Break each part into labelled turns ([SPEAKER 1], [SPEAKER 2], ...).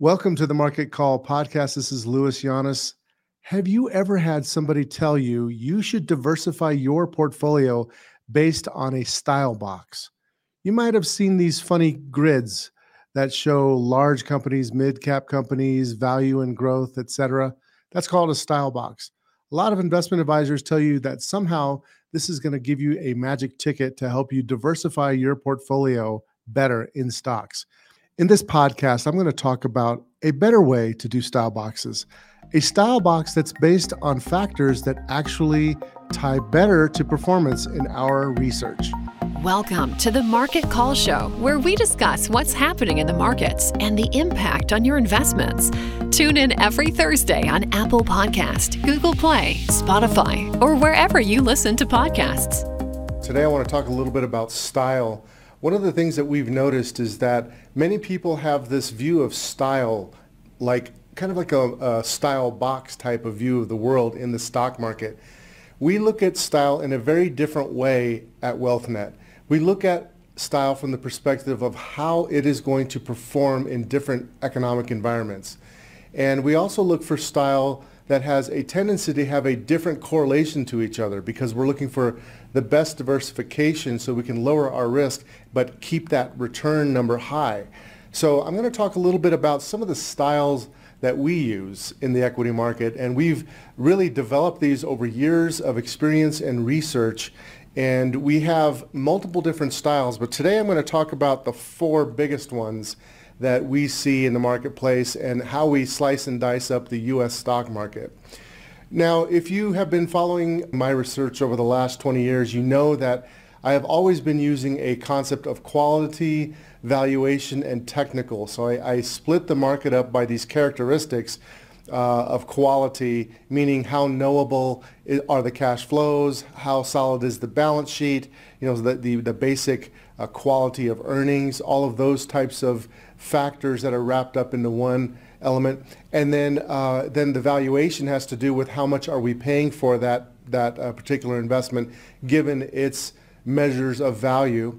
[SPEAKER 1] Welcome to the Market Call podcast. This is Louis Llanes. Have you ever had somebody tell you you should diversify your portfolio based on a style box? You might have seen these funny grids that show large companies, mid-cap companies, value and growth, etc. That's called a style box. A lot of investment advisors tell you that somehow this is going to give you a magic ticket to help you diversify your portfolio better in stocks. In this podcast, I'm going to talk about a better way to do style boxes, a style box that's based on factors that actually tie better to performance in our research.
[SPEAKER 2] Welcome to the Market Call Show, where we discuss what's happening in the markets and the impact on your investments. Tune in every Thursday on Apple Podcast, Google Play, Spotify, or wherever you listen to podcasts.
[SPEAKER 1] Today, I want to talk a little bit about style one of the things that we've noticed is that many people have this view of style, like kind of like a, a, style box type of view of the world in the stock market. We look at style in a very different way at WealthNet. We look at style from the perspective of how it is going to perform in different economic environments. And we also look for style that has a tendency to have a different correlation to each other because we're looking for the best diversification so we can lower our risk but keep that return number high. So I'm going to talk a little bit about some of the styles that we use in the equity market and we've really developed these over years of experience and research and we have multiple different styles but today I'm going to talk about the four biggest ones that we see in the marketplace and how we slice and dice up the US stock market. Now, if you have been following my research over the last 20 years, you know that I have always been using a concept of quality, valuation, and technical. So I, I split the market up by these characteristics uh, of quality, meaning how knowable are the cash flows, how solid is the balance sheet, you know, the, the, the basic uh, quality of earnings, all of those types of factors that are wrapped up into one element. And then, uh, then the valuation has to do with how much are we paying for that, that uh, particular investment given its measures of value,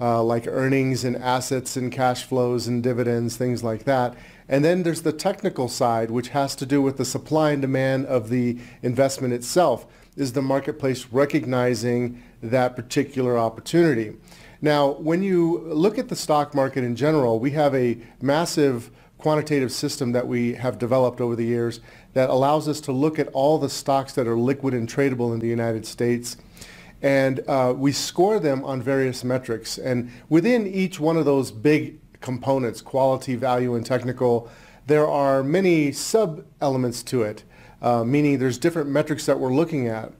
[SPEAKER 1] uh, like earnings and assets and cash flows and dividends, things like that. And then there's the technical side, which has to do with the supply and demand of the investment itself. Is the marketplace recognizing that particular opportunity? Now, when you look at the stock market in general, we have a massive quantitative system that we have developed over the years that allows us to look at all the stocks that are liquid and tradable in the United States. And uh, we score them on various metrics. And within each one of those big components, quality, value, and technical, there are many sub-elements to it, uh, meaning there's different metrics that we're looking at.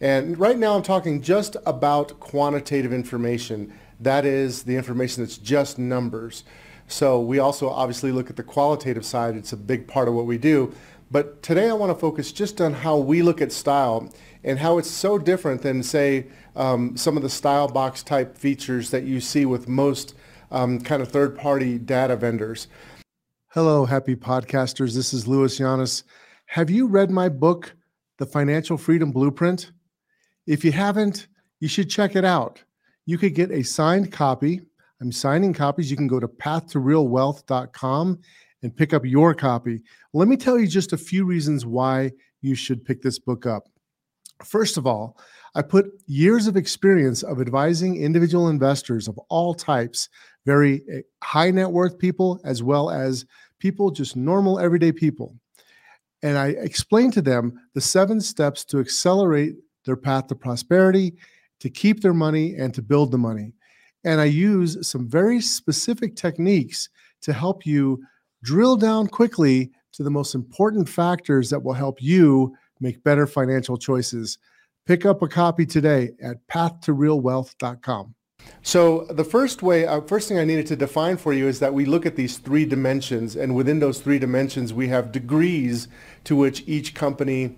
[SPEAKER 1] And right now I'm talking just about quantitative information. That is the information that's just numbers. So we also obviously look at the qualitative side. It's a big part of what we do. But today I want to focus just on how we look at style and how it's so different than, say, um, some of the style box type features that you see with most um, kind of third-party data vendors. Hello, happy podcasters. This is Louis Llanes. Have you read my book, The Financial Freedom Blueprint? If you haven't, you should check it out. You could get a signed copy. I'm signing copies. You can go to pathtorealwealth.com and pick up your copy. Let me tell you just a few reasons why you should pick this book up. First of all, I put years of experience of advising individual investors of all types, very eh, high net worth people, as well as people, just normal everyday people. And I explain to them the seven steps to accelerate their path to prosperity, to keep their money, and to build the money. And I use some very specific techniques to help you drill down quickly to the most important factors that will help you make better financial choices. Pick up a copy today at pathtorealwealth.com. So the first way, uh, first thing I needed to define for you is that we look at these three dimensions, and within those three dimensions, we have degrees to which each company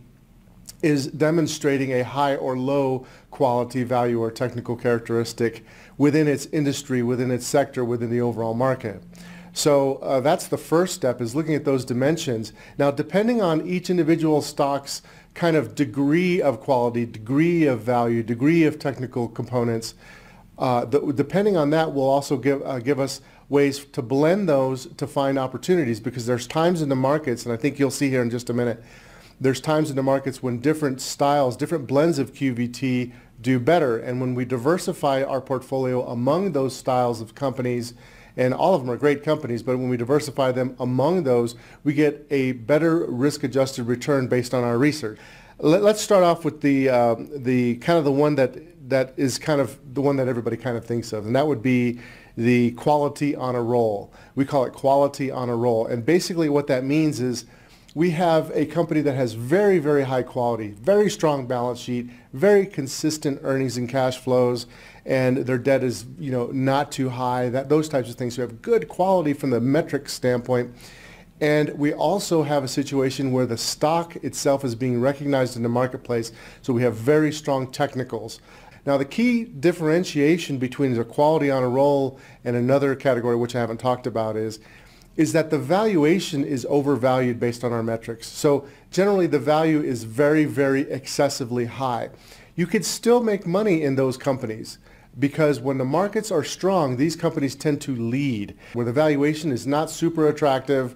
[SPEAKER 1] is demonstrating a high or low quality, value, or technical characteristic within its industry, within its sector, within the overall market. So uh, that's the first step is looking at those dimensions. Now, depending on each individual stock's kind of degree of quality, degree of value, degree of technical components, uh, the, depending on that will also give, uh, give us ways to blend those to find opportunities because there's times in the markets, and I think you'll see here in just a minute, there's times in the markets when different styles, different blends of QVT do better. And when we diversify our portfolio among those styles of companies, and all of them are great companies, but when we diversify them among those, we get a better risk-adjusted return based on our research. Let, us start off with the, uh, the kind of the one that, that is kind of the one that everybody kind of thinks of, and that would be the quality on a roll. We call it quality on a roll. And basically what that means is we have a company that has very, very high quality, very strong balance sheet, very consistent earnings and cash flows, and their debt is, you know, not too high, that, those types of things. We have good quality from the metric standpoint. And we also have a situation where the stock itself is being recognized in the marketplace. So we have very strong technicals. Now, the key differentiation between the quality on a roll and another category, which I haven't talked about, is is that the valuation is overvalued based on our metrics. So generally the value is very, very excessively high. You could still make money in those companies because when the markets are strong, these companies tend to lead, where the valuation is not super attractive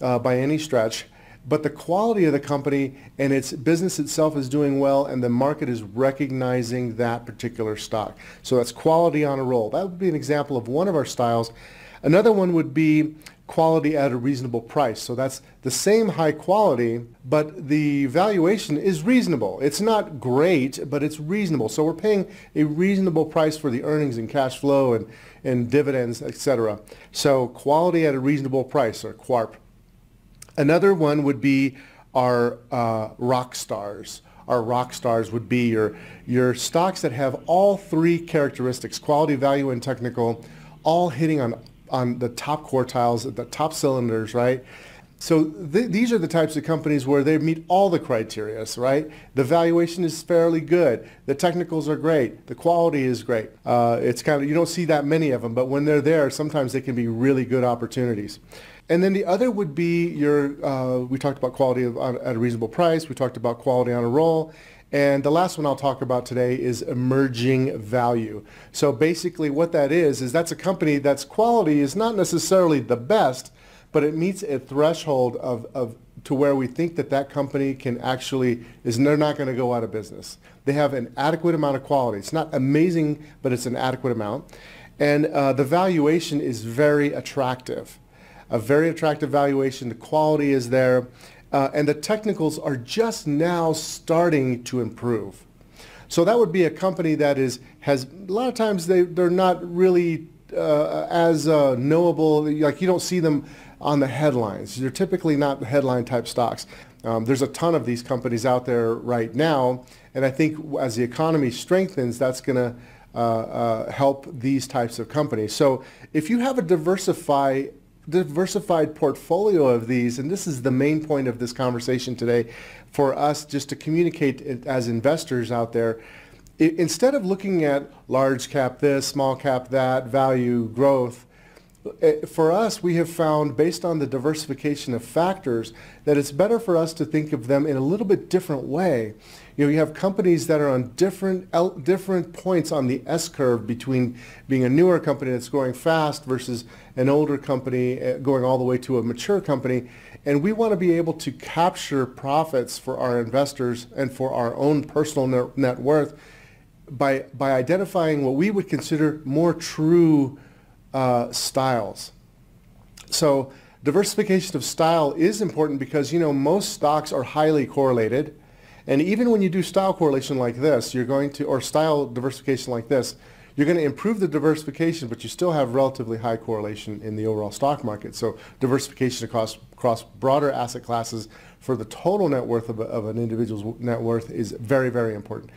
[SPEAKER 1] uh, by any stretch but the quality of the company and its business itself is doing well and the market is recognizing that particular stock. So that's quality on a roll. That would be an example of one of our styles. Another one would be quality at a reasonable price. So that's the same high quality, but the valuation is reasonable. It's not great, but it's reasonable. So we're paying a reasonable price for the earnings and cash flow and, and dividends, etc. So quality at a reasonable price, or QARP. Another one would be our uh, rock stars. Our rock stars would be your, your stocks that have all three characteristics, quality, value, and technical, all hitting on, on the top quartiles, the top cylinders, right? So th- these are the types of companies where they meet all the criteria, right? The valuation is fairly good. The technicals are great. The quality is great. Uh, it's kind of, you don't see that many of them, but when they're there, sometimes they can be really good opportunities. And then the other would be your, uh, we talked about quality of, at a reasonable price. We talked about quality on a roll. And the last one I'll talk about today is emerging value. So basically what that is, is that's a company that's quality is not necessarily the best, but it meets a threshold of, of to where we think that that company can actually, is they're not going to go out of business. They have an adequate amount of quality. It's not amazing, but it's an adequate amount. And uh, the valuation is very attractive a very attractive valuation. The quality is there. Uh, and the technicals are just now starting to improve. So that would be a company that is has a lot of times they they're not really uh, as uh, knowable. Like you don't see them on the headlines. They're typically not the headline type stocks. Um, there's a ton of these companies out there right now, and I think as the economy strengthens, that's going to uh, uh, help these types of companies. So if you have a diversified diversified portfolio of these, and this is the main point of this conversation today, for us just to communicate as investors out there, instead of looking at large cap this, small cap that, value, growth, for us, we have found, based on the diversification of factors, that it's better for us to think of them in a little bit different way you know, you have companies that are on different different points on the S curve between being a newer company that's growing fast versus an older company eh, going all the way to a mature company. And we want to be able to capture profits for our investors and for our own personal net worth by, by identifying what we would consider more true uh, styles. So diversification of style is important because, you know, most stocks are highly correlated and even when you do style correlation like this, you're going to, or style diversification like this, you're going to improve the diversification, but you still have relatively high correlation in the overall stock market. So diversification across, across broader asset classes for the total net worth of, a, of an individual's net worth is very, very important.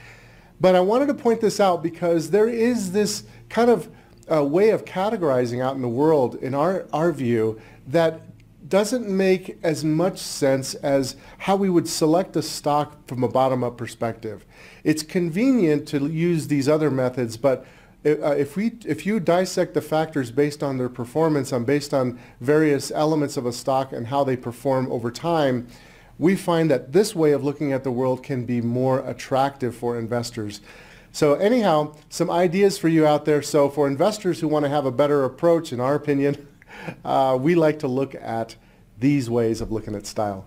[SPEAKER 1] But I wanted to point this out because there is this kind of uh, way of categorizing out in the world, in our, our view, that doesn't make as much sense as how we would select a stock from a bottom-up perspective. It's convenient to use these other methods, but uh, if we if you dissect the factors based on their performance and based on various elements of a stock and how they perform over time, we find that this way of looking at the world can be more attractive for investors. So anyhow, some ideas for you out there. So for investors who want to have a better approach, in our opinion, uh, we like to look at these ways of looking at style.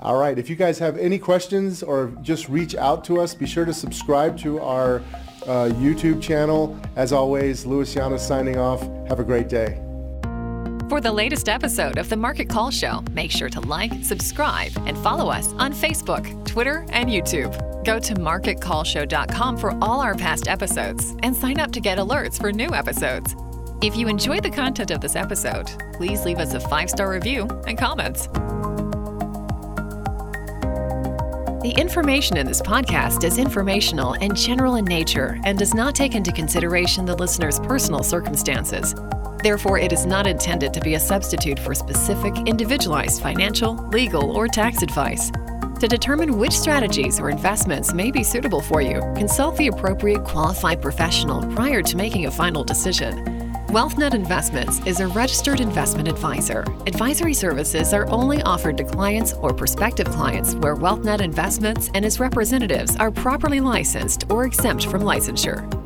[SPEAKER 1] All right, if you guys have any questions or just reach out to us, be sure to subscribe to our uh, YouTube channel. As always, Louis Llanes signing off. Have a great day.
[SPEAKER 2] For the latest episode of the Market Call Show, make sure to like, subscribe, and follow us on Facebook, Twitter, and YouTube. Go to marketcallshow.com for all our past episodes and sign up to get alerts for new episodes. If you enjoyed the content of this episode, please leave us a five star review and comments. The information in this podcast is informational and general in nature and does not take into consideration the listener's personal circumstances. Therefore, it is not intended to be a substitute for specific, individualized financial, legal, or tax advice. To determine which strategies or investments may be suitable for you, consult the appropriate qualified professional prior to making a final decision. WealthNet Investments is a registered investment advisor. Advisory services are only offered to clients or prospective clients where WealthNet Investments and its representatives are properly licensed or exempt from licensure.